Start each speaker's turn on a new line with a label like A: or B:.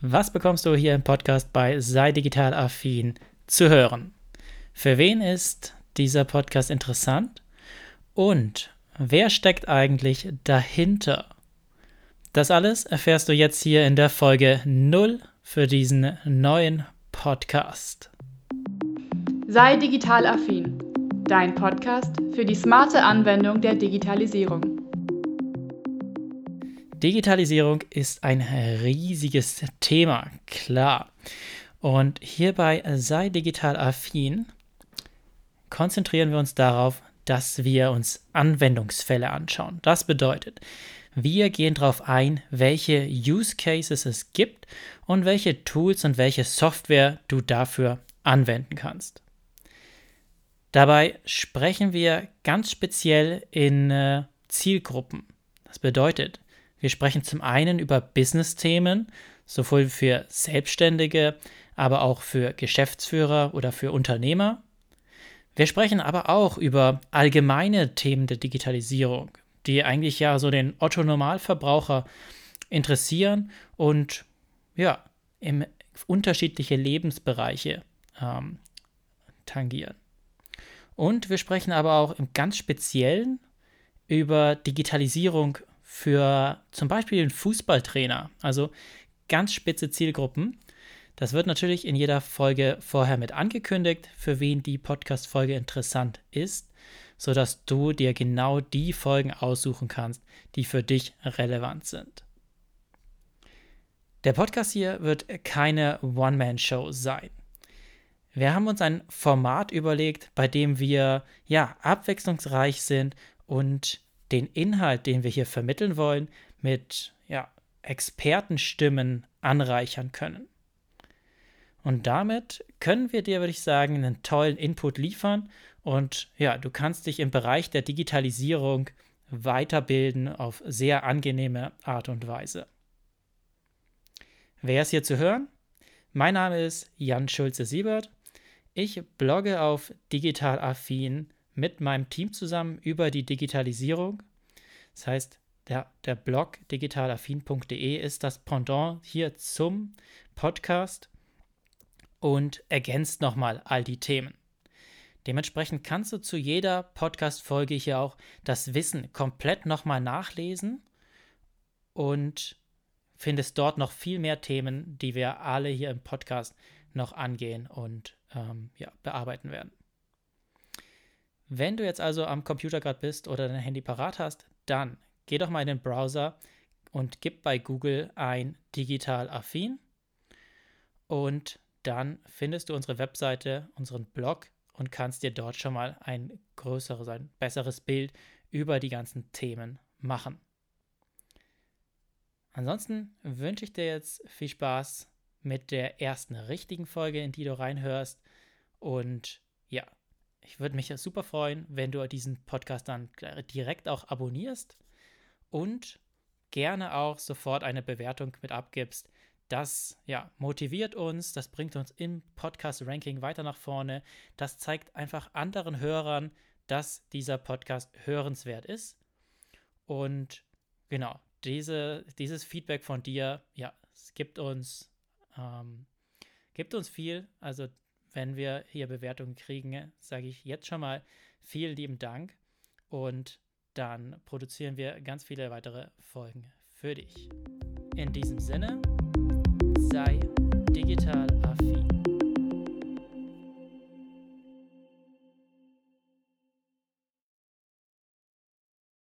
A: Was bekommst du hier im Podcast bei Sei digital affin zu hören? Für wen ist dieser Podcast interessant? Und wer steckt eigentlich dahinter? Das alles erfährst du jetzt hier in der Folge 0 für diesen neuen Podcast.
B: Sei digital affin, dein Podcast für die smarte Anwendung der Digitalisierung.
A: Digitalisierung ist ein riesiges Thema, klar. Und hierbei sei digital affin, konzentrieren wir uns darauf, dass wir uns Anwendungsfälle anschauen. Das bedeutet, wir gehen darauf ein, welche Use Cases es gibt und welche Tools und welche Software du dafür anwenden kannst. Dabei sprechen wir ganz speziell in äh, Zielgruppen. Das bedeutet, wir sprechen zum einen über Business-Themen, sowohl für Selbstständige, aber auch für Geschäftsführer oder für Unternehmer. Wir sprechen aber auch über allgemeine Themen der Digitalisierung, die eigentlich ja so den Otto-Normalverbraucher interessieren und ja, im unterschiedliche Lebensbereiche ähm, tangieren. Und wir sprechen aber auch im ganz Speziellen über Digitalisierung für zum Beispiel den Fußballtrainer, also ganz spitze Zielgruppen. Das wird natürlich in jeder Folge vorher mit angekündigt, für wen die Podcast-Folge interessant ist, sodass du dir genau die Folgen aussuchen kannst, die für dich relevant sind. Der Podcast hier wird keine One-Man-Show sein. Wir haben uns ein Format überlegt, bei dem wir ja abwechslungsreich sind und den Inhalt, den wir hier vermitteln wollen, mit ja, Expertenstimmen anreichern können. Und damit können wir dir, würde ich sagen, einen tollen Input liefern. Und ja, du kannst dich im Bereich der Digitalisierung weiterbilden auf sehr angenehme Art und Weise. Wer ist hier zu hören? Mein Name ist Jan Schulze-Siebert. Ich blogge auf Digital Affin mit meinem Team zusammen über die Digitalisierung. Das heißt, der, der Blog digitalaffin.de ist das Pendant hier zum Podcast und ergänzt nochmal all die Themen. Dementsprechend kannst du zu jeder Podcast-Folge hier auch das Wissen komplett nochmal nachlesen und findest dort noch viel mehr Themen, die wir alle hier im Podcast noch angehen und ähm, ja, bearbeiten werden. Wenn du jetzt also am Computer gerade bist oder dein Handy parat hast, dann geh doch mal in den Browser und gib bei Google ein digital affin und dann findest du unsere Webseite, unseren Blog und kannst dir dort schon mal ein größeres, ein besseres Bild über die ganzen Themen machen. Ansonsten wünsche ich dir jetzt viel Spaß mit der ersten richtigen Folge, in die du reinhörst. Und ja, ich würde mich super freuen, wenn du diesen Podcast dann direkt auch abonnierst und gerne auch sofort eine Bewertung mit abgibst. Das ja, motiviert uns, das bringt uns im Podcast-Ranking weiter nach vorne. Das zeigt einfach anderen Hörern, dass dieser Podcast hörenswert ist. Und genau, diese, dieses Feedback von dir, ja, es gibt uns, ähm, gibt uns viel. Also wenn wir hier Bewertungen kriegen, sage ich jetzt schon mal vielen lieben Dank und dann produzieren wir ganz viele weitere Folgen für dich. In diesem Sinne, sei digital